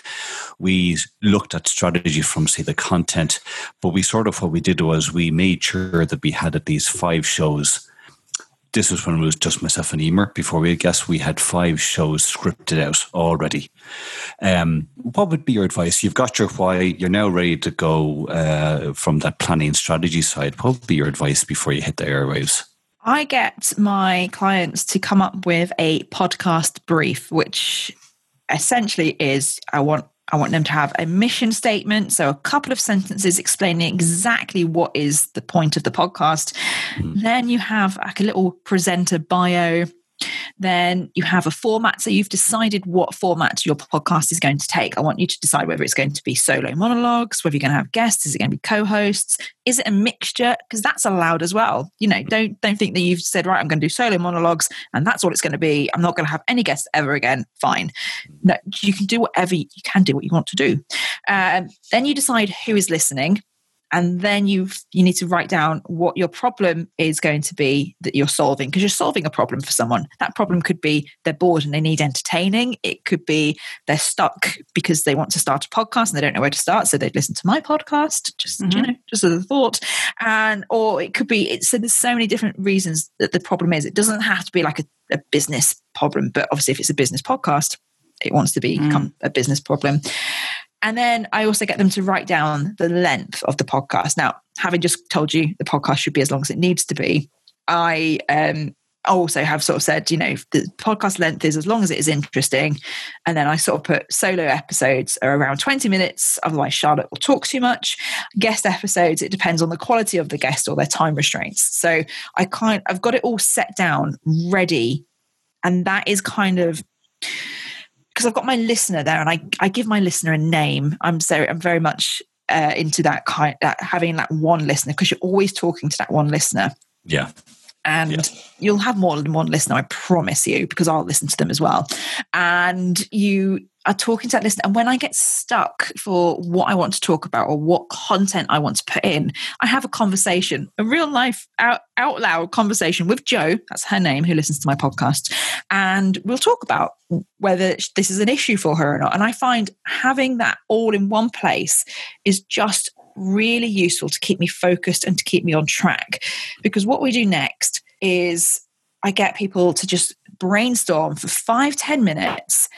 we looked at strategy from say the content but we sort of what we did was we made sure that we had at least five shows this was when it was just myself and Emer. Before we had guests, we had five shows scripted out already. Um, what would be your advice? You've got your why. You're now ready to go uh, from that planning strategy side. What would be your advice before you hit the airwaves? I get my clients to come up with a podcast brief, which essentially is I want I want them to have a mission statement, so a couple of sentences explaining exactly what is the point of the podcast. Mm. Then you have like a little presenter bio then you have a format. So you've decided what format your podcast is going to take. I want you to decide whether it's going to be solo monologues, whether you're going to have guests, is it going to be co-hosts, is it a mixture? Because that's allowed as well. You know, don't don't think that you've said right, I'm going to do solo monologues and that's all it's going to be. I'm not going to have any guests ever again. Fine. No, you can do whatever you, you can do what you want to do. Um, then you decide who is listening and then you you need to write down what your problem is going to be that you're solving because you're solving a problem for someone. That problem could be they're bored and they need entertaining. It could be they're stuck because they want to start a podcast and they don't know where to start so they'd listen to my podcast. Just mm-hmm. you know just as a thought. And or it could be it's so there's so many different reasons that the problem is. It doesn't have to be like a, a business problem but obviously if it's a business podcast it wants to become mm. a business problem and then I also get them to write down the length of the podcast. Now, having just told you the podcast should be as long as it needs to be, I um, also have sort of said, you know, the podcast length is as long as it is interesting. And then I sort of put solo episodes are around 20 minutes. Otherwise, Charlotte will talk too much. Guest episodes, it depends on the quality of the guest or their time restraints. So I kind I've got it all set down, ready. And that is kind of because I've got my listener there, and I I give my listener a name. I'm so I'm very much uh, into that kind uh, having that one listener because you're always talking to that one listener. Yeah. And yeah. you'll have more than one listener, I promise you, because I'll listen to them as well. And you are talking to that listener. And when I get stuck for what I want to talk about or what content I want to put in, I have a conversation, a real life out, out loud conversation with Joe, that's her name, who listens to my podcast. And we'll talk about whether this is an issue for her or not. And I find having that all in one place is just really useful to keep me focused and to keep me on track. Because what we do next is I get people to just brainstorm for five ten minutes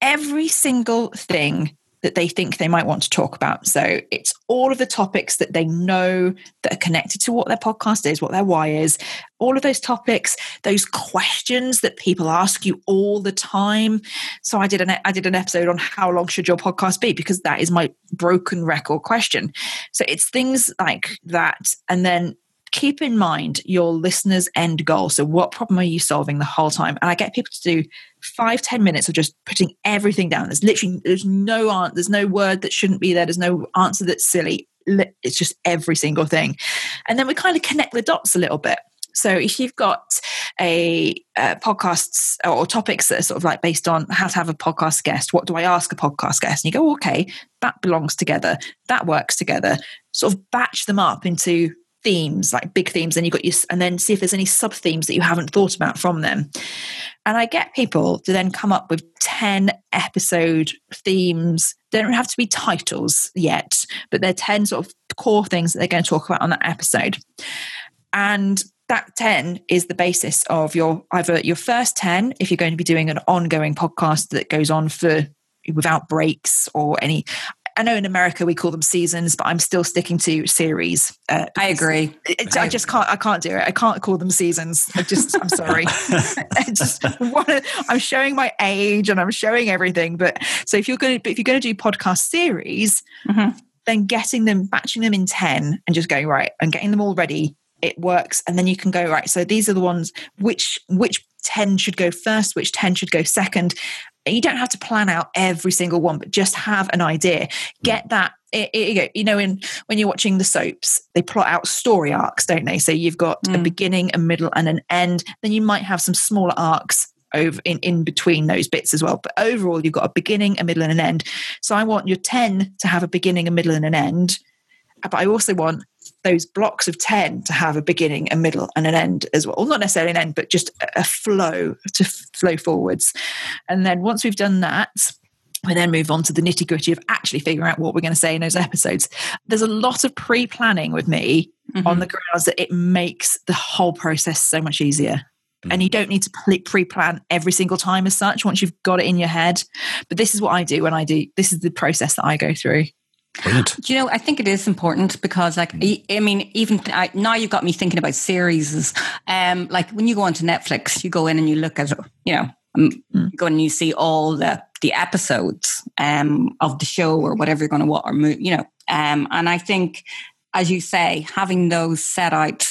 every single thing that they think they might want to talk about. So it's all of the topics that they know that are connected to what their podcast is, what their why is, all of those topics, those questions that people ask you all the time. So I did an I did an episode on how long should your podcast be because that is my broken record question. So it's things like that and then keep in mind your listener's end goal. So, what problem are you solving the whole time? And I get people to do five, ten minutes of just putting everything down. There's literally there's no answer, there's no word that shouldn't be there. There's no answer that's silly. It's just every single thing, and then we kind of connect the dots a little bit. So if you've got a uh, podcasts or topics that are sort of like based on how to have a podcast guest, what do I ask a podcast guest? And you go, okay, that belongs together, that works together. Sort of batch them up into themes, like big themes, and you got your, and then see if there's any sub themes that you haven't thought about from them. And I get people to then come up with 10 episode themes. They don't have to be titles yet, but they're 10 sort of core things that they're going to talk about on that episode. And that 10 is the basis of your either your first 10 if you're going to be doing an ongoing podcast that goes on for without breaks or any I know in America we call them seasons, but I'm still sticking to series. Uh, I agree. It, I just can't. I can't do it. I can't call them seasons. I just. I'm sorry. I just wanna, I'm showing my age and I'm showing everything. But so if you're going to, if you're going to do podcast series, mm-hmm. then getting them, batching them in ten, and just going right and getting them all ready. It works, and then you can go right. So these are the ones which which 10 should go first, which 10 should go second you don't have to plan out every single one, but just have an idea. Get mm. that. It, it, you know, in when you're watching the soaps, they plot out story arcs, don't they? So you've got mm. a beginning, a middle, and an end. Then you might have some smaller arcs over in, in between those bits as well. But overall, you've got a beginning, a middle, and an end. So I want your 10 to have a beginning, a middle, and an end. But I also want those blocks of 10 to have a beginning, a middle, and an end as well. well not necessarily an end, but just a flow to flow forwards. And then once we've done that, we then move on to the nitty gritty of actually figuring out what we're going to say in those episodes. There's a lot of pre planning with me mm-hmm. on the grounds that it makes the whole process so much easier. And you don't need to pre plan every single time as such once you've got it in your head. But this is what I do when I do, this is the process that I go through. Brilliant. Do you know, I think it is important because, like, I mean, even I, now you've got me thinking about series. Um, like when you go onto Netflix, you go in and you look at, you know, mm. you go and you see all the the episodes um, of the show or whatever you're going to watch or move, you know. Um, and I think, as you say, having those set out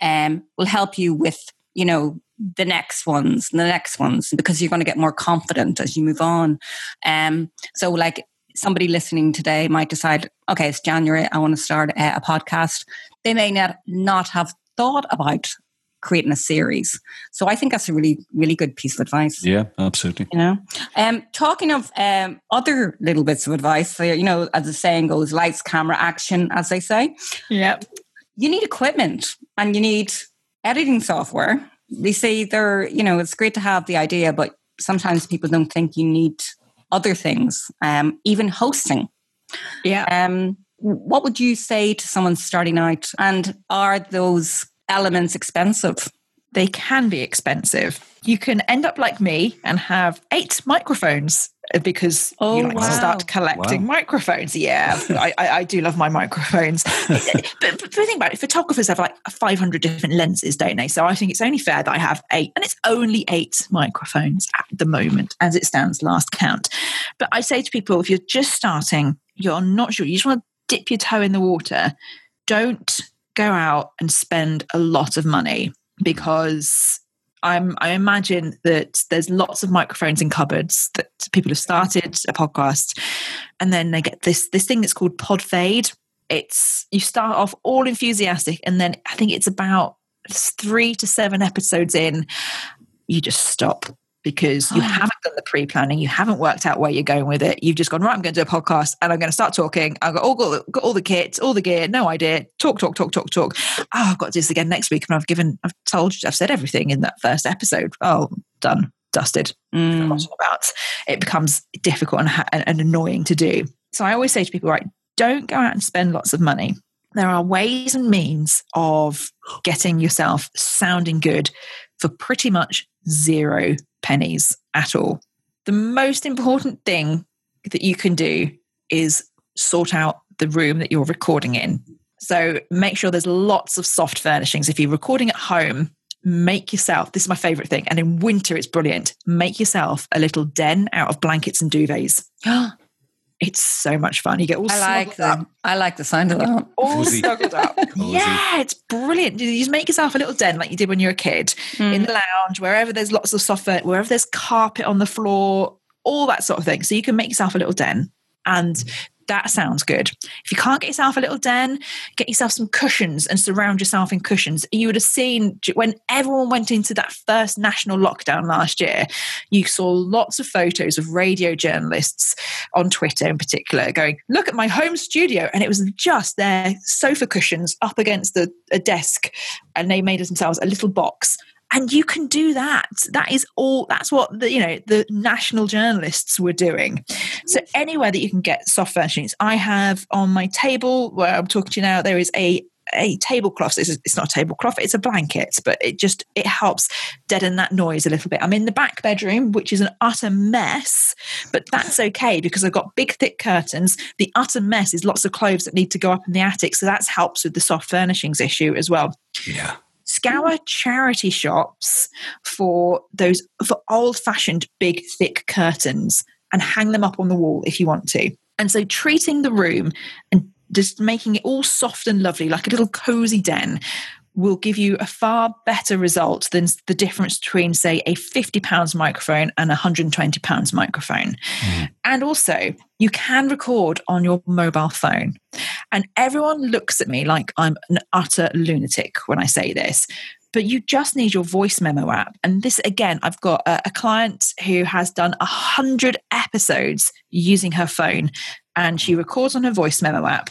um, will help you with, you know, the next ones and the next ones because you're going to get more confident as you move on. Um, so, like somebody listening today might decide, okay, it's January, I want to start a, a podcast. They may not not have thought about creating a series. So I think that's a really, really good piece of advice. Yeah, absolutely. You know, um, talking of um, other little bits of advice, you know, as the saying goes, lights, camera, action, as they say. Yeah. You need equipment and you need editing software. They say they're, you know, it's great to have the idea, but sometimes people don't think you need other things, um, even hosting. Yeah. Um, what would you say to someone starting out? And are those elements expensive? They can be expensive. You can end up like me and have eight microphones Uh, because oh, you like wow. to start collecting wow. microphones. Yeah, I, I, I, do love my microphones. Uh, but, but, but think about it, photographers have like 500 different lenses, don't they? So I think it's only fair that I have eight, and it's only eight microphones at the moment as it stands last count. But I say to people, if you're just starting, you're not sure, you just want to dip your toe in the water, don't go out and spend a lot of money mm. because I'm, I imagine that there's lots of microphones in cupboards that people have started a podcast, and then they get this this thing that's called pod fade. It's you start off all enthusiastic, and then I think it's about three to seven episodes in, you just stop because you oh. haven't done the pre-planning, you haven't worked out where you're going with it. You've just gone right. I'm going to do a podcast, and I'm going to start talking. I've got all got, got all the kits, all the gear, no idea. Talk, talk, talk, talk, talk. Oh, I've got to do this again next week, and I've given, I've told you, I've said everything in that first episode. Oh, done, dusted. Mm. about it becomes difficult and, and, and annoying to do. So I always say to people, right, don't go out and spend lots of money. There are ways and means of getting yourself sounding good for pretty much zero pennies at all. The most important thing that you can do is sort out the room that you're recording in. So make sure there's lots of soft furnishings. If you're recording at home, make yourself, this is my favorite thing, and in winter it's brilliant, make yourself a little den out of blankets and duvets. It's so much fun. You get all I like the up. I like the sound of that. All snuggled up. yeah, it's brilliant. You just make yourself a little den like you did when you were a kid mm. in the lounge, wherever there's lots of software, wherever there's carpet on the floor, all that sort of thing. So you can make yourself a little den and that sounds good. If you can't get yourself a little den, get yourself some cushions and surround yourself in cushions. You would have seen when everyone went into that first national lockdown last year, you saw lots of photos of radio journalists on Twitter in particular going, Look at my home studio. And it was just their sofa cushions up against a, a desk, and they made themselves a little box and you can do that. That is all that's what the you know the national journalists were doing. So anywhere that you can get soft furnishings i have on my table where i'm talking to you now there is a a tablecloth. It's, it's not a tablecloth it's a blanket but it just it helps deaden that noise a little bit. I'm in the back bedroom which is an utter mess but that's okay because i've got big thick curtains. The utter mess is lots of clothes that need to go up in the attic so that helps with the soft furnishings issue as well. Yeah scour charity shops for those for old fashioned big thick curtains and hang them up on the wall if you want to. And so treating the room and just making it all soft and lovely like a little cozy den will give you a far better result than the difference between, say, a £50 microphone and a £120 microphone. Mm. And also, you can record on your mobile phone. And everyone looks at me like I'm an utter lunatic when I say this. But you just need your voice memo app. And this, again, I've got a, a client who has done a hundred episodes using her phone and she records on her voice memo app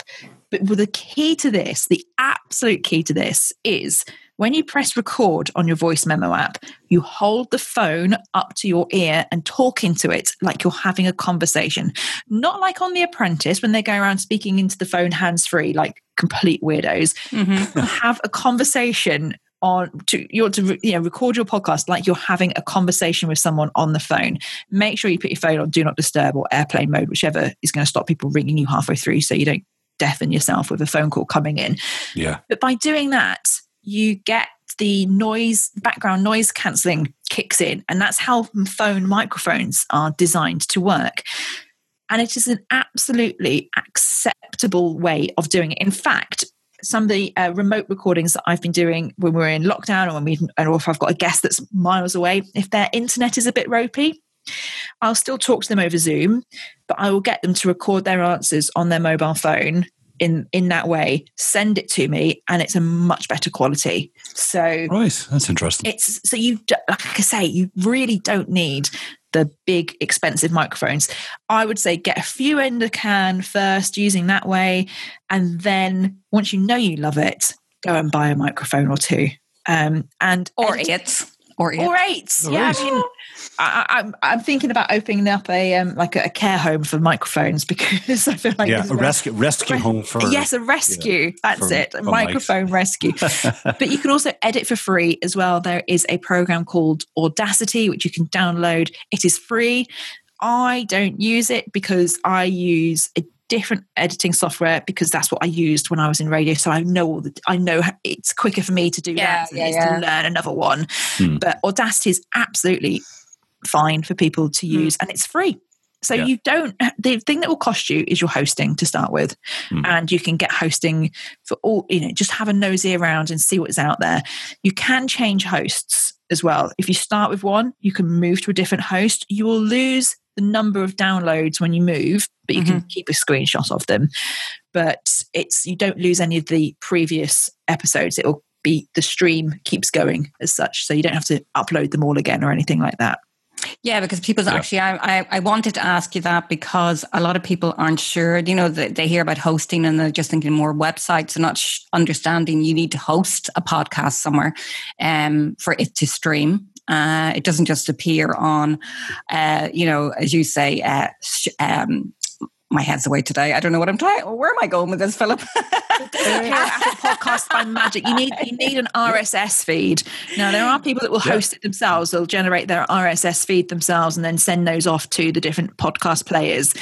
but the key to this, the absolute key to this is when you press record on your voice memo app, you hold the phone up to your ear and talk into it like you're having a conversation. Not like on The Apprentice when they go around speaking into the phone hands free, like complete weirdos. Mm-hmm. Have a conversation on to you to you know record your podcast like you're having a conversation with someone on the phone make sure you put your phone on do not disturb or airplane mode whichever is going to stop people ringing you halfway through so you don't deafen yourself with a phone call coming in. Yeah. But by doing that you get the noise background noise cancelling kicks in and that's how phone microphones are designed to work. And it is an absolutely acceptable way of doing it. In fact some of the uh, remote recordings that I've been doing when we're in lockdown or when we or if I've got a guest that's miles away, if their internet is a bit ropey, I'll still talk to them over Zoom, but I will get them to record their answers on their mobile phone in in that way. Send it to me and it's a much better quality. So right that's interesting. it's so you like i say you really don't need the big expensive microphones. I would say get a few in the can first using that way and then once you know you love it go and buy a microphone or two. Um, and or eight or eight, or eight. yeah i mean I, am I'm, I'm thinking about opening up a um, like a, care home for microphones because I feel like yeah, a rescue rescue home for yes, a rescue. That's it, a microphone rescue. but you can also edit for free as well. There is a program called Audacity which you can download. It is free. I don't use it because I use a different editing software because that's what I used when I was in radio. So I know all the, I know it's quicker for me to do yeah, that than yeah, yeah. to learn another one. Hmm. But Audacity is absolutely fine for people to hmm. use mm. and it's free. So yeah. you don't the thing that will cost you is your hosting to start with. Mm. And you can get hosting for all, you know, just have a nosy around and see what's out there. You can change hosts as well. If you start with one, you can move to a different host. You will lose the number of downloads when you move, but you mm-hmm. can keep a screenshot of them. But it's you don't lose any of the previous episodes. It'll be the stream keeps going as such. So you don't have to upload them all again or anything like that. Yeah, because people's yeah. actually, I, I, I, wanted to ask you that because a lot of people aren't sure. You know, they, they hear about hosting and they're just thinking more websites and not sh- understanding you need to host a podcast somewhere um, for it to stream. Uh, it doesn't just appear on, uh, you know, as you say, uh, sh- um, my head's away today. I don't know what I'm trying. Where am I going with this, Philip? podcast by magic. You need you need an RSS feed. Now there are people that will host yeah. it themselves. They'll generate their RSS feed themselves and then send those off to the different podcast players.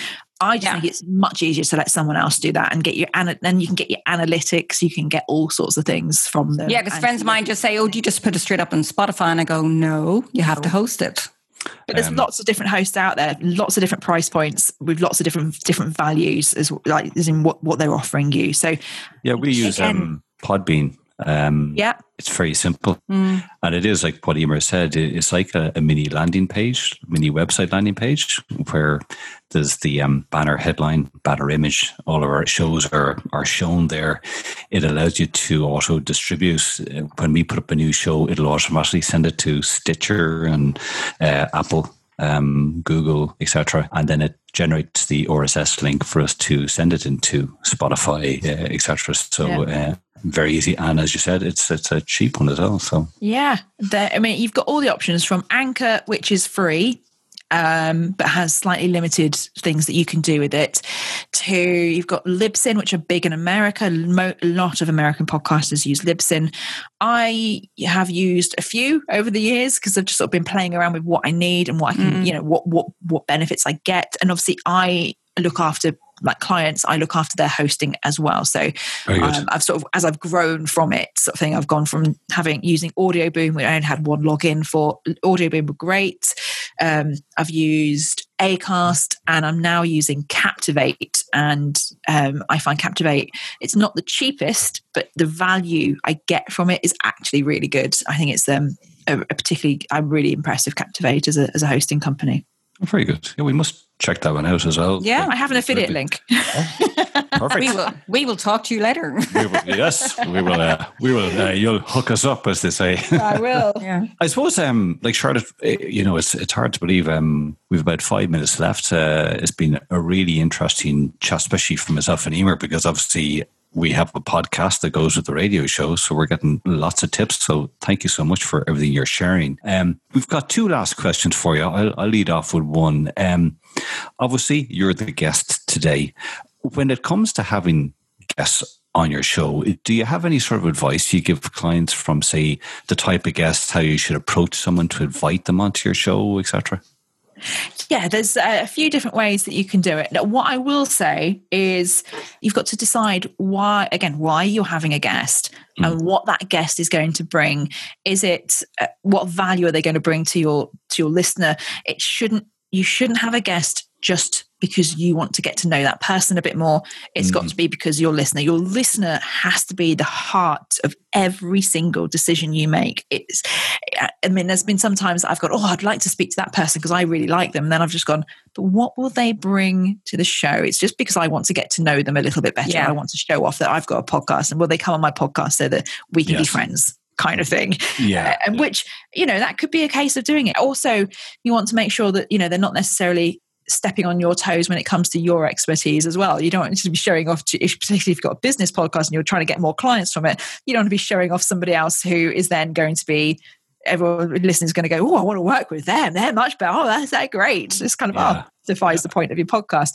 I just yeah. think it's much easier to let someone else do that and get your and then you can get your analytics. You can get all sorts of things from them. Yeah, because friends of mine just say, "Oh, do you just put it straight up on Spotify?" And I go, "No, you have to host it." But there's um, lots of different hosts out there, lots of different price points with lots of different different values as like as in what, what they're offering you. So yeah, we use again, um, Podbean um, yeah, it's very simple, mm. and it is like what Emer said. It's like a, a, mini landing page, mini website landing page, where there's the um, banner headline, banner image. All of our shows are are shown there. It allows you to auto distribute. When we put up a new show, it'll automatically send it to Stitcher and uh, Apple um, Google, etc., and then it generates the RSS link for us to send it into Spotify, uh, etc. So yeah. uh, very easy, and as you said, it's it's a cheap one as well. So yeah, I mean, you've got all the options from Anchor, which is free um, but has slightly limited things that you can do with it. To you've got Libsyn, which are big in America. Mo- a lot of American podcasters use Libsyn. I have used a few over the years because I've just sort of been playing around with what I need and what I can, mm. you know, what what what benefits I get. And obviously, I look after like clients, I look after their hosting as well. So um, I've sort of, as I've grown from it, sort of thing, I've gone from having using Audioboom, we only had one login for. Audioboom were great. Um, I've used Acast, and I'm now using Captivate. And um, I find Captivate it's not the cheapest, but the value I get from it is actually really good. I think it's um, a, a particularly I'm really impressed with Captivate as a as a hosting company. Very good. Yeah, we must check that one out as well. Yeah, I have an affiliate link. Oh, perfect. we will. We will talk to you later. we will, yes, we will. Uh, we will. Uh, you'll hook us up, as they say. I will. Yeah. I suppose, um, like Charlotte, eh, you know, it's it's hard to believe. Um, we've about five minutes left. Uh, it's been a really interesting chat, especially for myself and Emer, because obviously we have a podcast that goes with the radio show, so we're getting lots of tips. So thank you so much for everything you're sharing. Um, we've got two last questions for you. I'll, I'll lead off with one. Um, obviously, you're the guest today. When it comes to having guests on your show. Do you have any sort of advice you give clients from, say, the type of guests, how you should approach someone to invite them onto your show, etc.? Yeah, there's a few different ways that you can do it. Now, what I will say is you've got to decide why, again, why you're having a guest mm. and what that guest is going to bring. Is it uh, what value are they going to bring to your to your listener? It shouldn't you shouldn't have a guest just because you want to get to know that person a bit more. It's mm. got to be because your listener. Your listener has to be the heart of every single decision you make. It's, I mean, there's been sometimes I've gone, oh, I'd like to speak to that person because I really like them. And then I've just gone, but what will they bring to the show? It's just because I want to get to know them a little bit better. Yeah. I want to show off that I've got a podcast and will they come on my podcast so that we can yes. be friends? kind of thing. Yeah. And which, you know, that could be a case of doing it. Also, you want to make sure that, you know, they're not necessarily stepping on your toes when it comes to your expertise as well. You don't want to be showing off, to, particularly if you've got a business podcast and you're trying to get more clients from it. You don't want to be showing off somebody else who is then going to be everyone listening is going to go, oh, I want to work with them. They're much better. Oh, that's that great. It's kind of yeah. oh, defies yeah. the point of your podcast.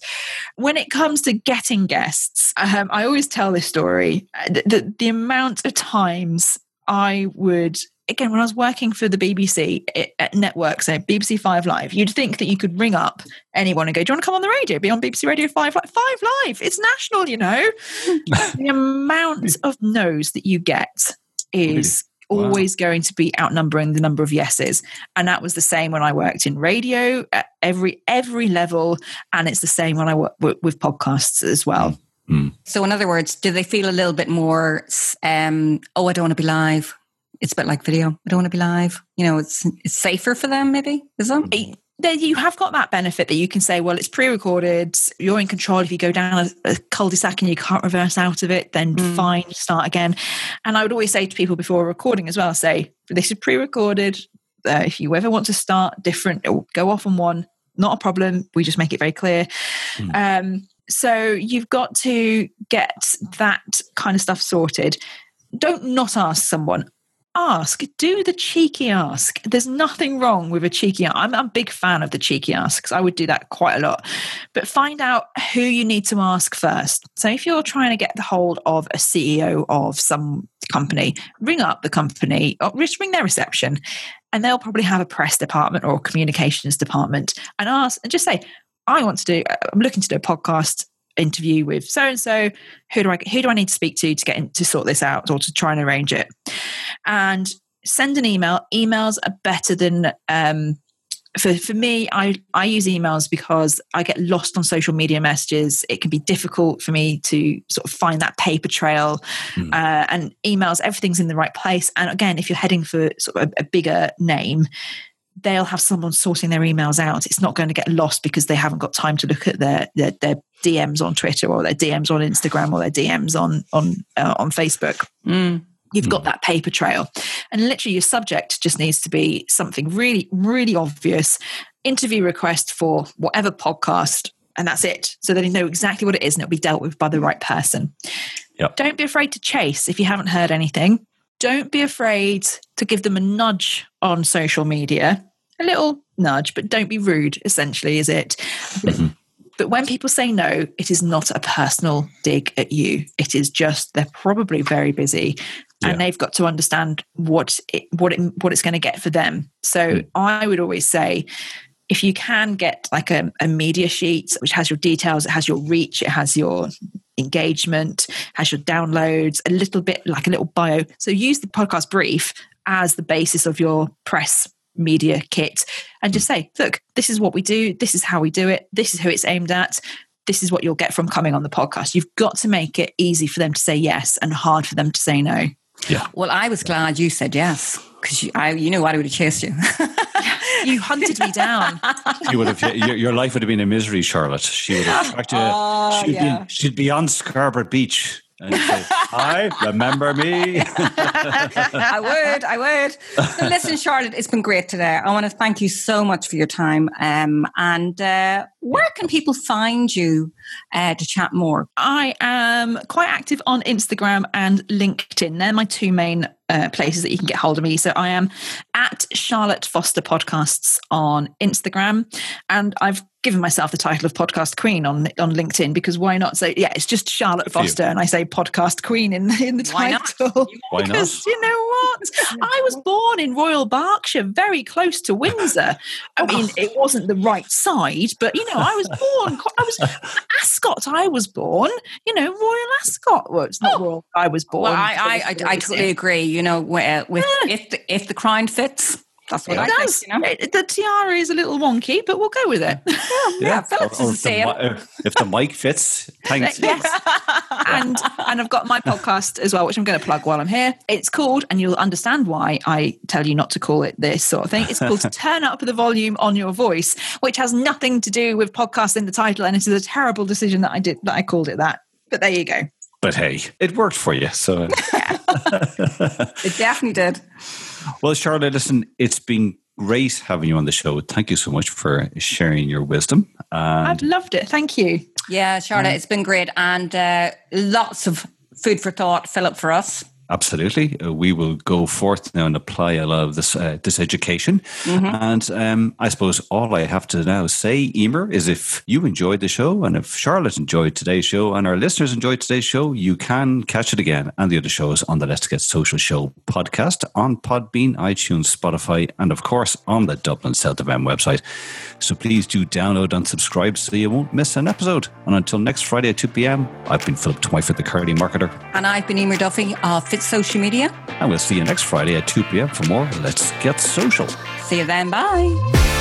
When it comes to getting guests, um, I always tell this story. The, the, the amount of times I would again, when I was working for the BBC at network, so BBC Five Live, you'd think that you could ring up anyone and go, "Do you want to come on the radio? Be on BBC Radio Five Live? Five Live? It's national, you know." the amount of no's that you get is wow. always going to be outnumbering the number of yeses, and that was the same when I worked in radio at every every level, and it's the same when I work with podcasts as well. Mm. So, in other words, do they feel a little bit more, um, oh, I don't want to be live? It's a bit like video. I don't want to be live. You know, it's it's safer for them, maybe, is it? Then you have got that benefit that you can say, well, it's pre-recorded. You're in control. If you go down a, a cul-de-sac and you can't reverse out of it, then mm. fine, start again. And I would always say to people before recording as well, say this is pre-recorded. Uh, if you ever want to start different, go off on one. Not a problem. We just make it very clear. Mm. Um, so you've got to get that kind of stuff sorted. Don't not ask someone ask, do the cheeky ask. There's nothing wrong with a cheeky ask. I'm, I'm a big fan of the cheeky asks. I would do that quite a lot. But find out who you need to ask first. So if you're trying to get the hold of a CEO of some company, ring up the company or just ring their reception and they'll probably have a press department or communications department and ask and just say, I want to do, uh, I'm looking to do a podcast interview with so and so who do i who do i need to speak to to get in, to sort this out or to try and arrange it? And send an email. Emails are better than um, for, for me I, I use emails because i get lost on social media messages. It can be difficult for me to sort of find that paper trail. Mm. uh, and emails everything's in the right place. And again if you're heading for sort of a, a bigger name they'll have someone sorting their emails out. It's not going to get lost because they haven't got time to look at their their, their DMs on Twitter or their DMs on Instagram or their DMs on on uh, on Facebook. Mm. You've mm. got that paper trail, and literally your subject just needs to be something really really obvious. Interview request for whatever podcast, and that's it. So that you know exactly what it is, and it'll be dealt with by the right person. Yep. Don't be afraid to chase if you haven't heard anything. Don't be afraid to give them a nudge on social media a little nudge, but don't be rude, essentially, is it? Mm-hmm. But when people say no, it is not a personal dig at you. It is just they're probably very busy and they've got to understand what it, what it, what it's going to get for them. So mm. I would always say if you can get like a, a, media sheet which has your details, it has your reach, it has your engagement, has your downloads, a little bit like a little bio. So use the podcast brief as the basis of your press media kit and just say, look, this is what we do. This is how we do it. This is who it's aimed at. This is what you'll get from coming on the podcast. You've got to make it easy for them to say yes and hard for them to say no. Yeah. Well, I was glad you said yes because you, I, you know what, I would have chased you. you hunted me down. You would have. Your, your, life would have been a misery, Charlotte. She would have tracked you. Oh, she'd, yeah. be, she'd be on Scarborough Beach and say, Hi, remember me? I would, I would. So listen, Charlotte, it's been great today. I want to thank you so much for your time. Um, and uh, Where can people find you uh, to chat more? I am quite active on Instagram and LinkedIn. They're my two main uh, places that you can get hold of me. So I am at Charlotte Foster Podcasts on Instagram, and I've given myself the title of podcast queen on on LinkedIn because why not say yeah it's just Charlotte Foster and I say podcast queen in in the why title not? Why because not? you know what I was born in Royal Berkshire very close to Windsor I mean it wasn't the right side but you know I was born I was Ascot I was born. You know Royal Ascot. Well it's not oh. Royal I was born. Well, I, I, I, I, totally agree you know with, with yeah. if the, if the crown fits that's what it I does. think. You know? it, the tiara is a little wonky, but we'll go with it. Yeah, yeah. yeah. Or, or is the same. If, if the mic fits, thanks. yes. and and I've got my podcast as well, which I'm going to plug while I'm here. It's called, and you'll understand why I tell you not to call it this sort of thing. It's called "Turn Up the Volume on Your Voice," which has nothing to do with podcast in the title, and it is a terrible decision that I did that I called it that. But there you go. But hey, it worked for you, so it definitely did. Well, Charlotte, listen, it's been great having you on the show. Thank you so much for sharing your wisdom. And I've loved it. Thank you. Yeah, Charlotte, it's been great and uh, lots of food for thought, Philip, for us. Absolutely, uh, we will go forth now and apply a lot of this uh, this education. Mm-hmm. And um, I suppose all I have to now say, Emer, is if you enjoyed the show, and if Charlotte enjoyed today's show, and our listeners enjoyed today's show, you can catch it again and the other shows on the Let's Get Social Show podcast on Podbean, iTunes, Spotify, and of course on the Dublin South FM website. So please do download and subscribe so you won't miss an episode. And until next Friday at 2 p.m., I've been Philip Twyford, the Curly Marketer. And I've been Emer Duffy of Social Media. And we'll see you next Friday at 2 p.m. for more Let's Get Social. See you then. Bye.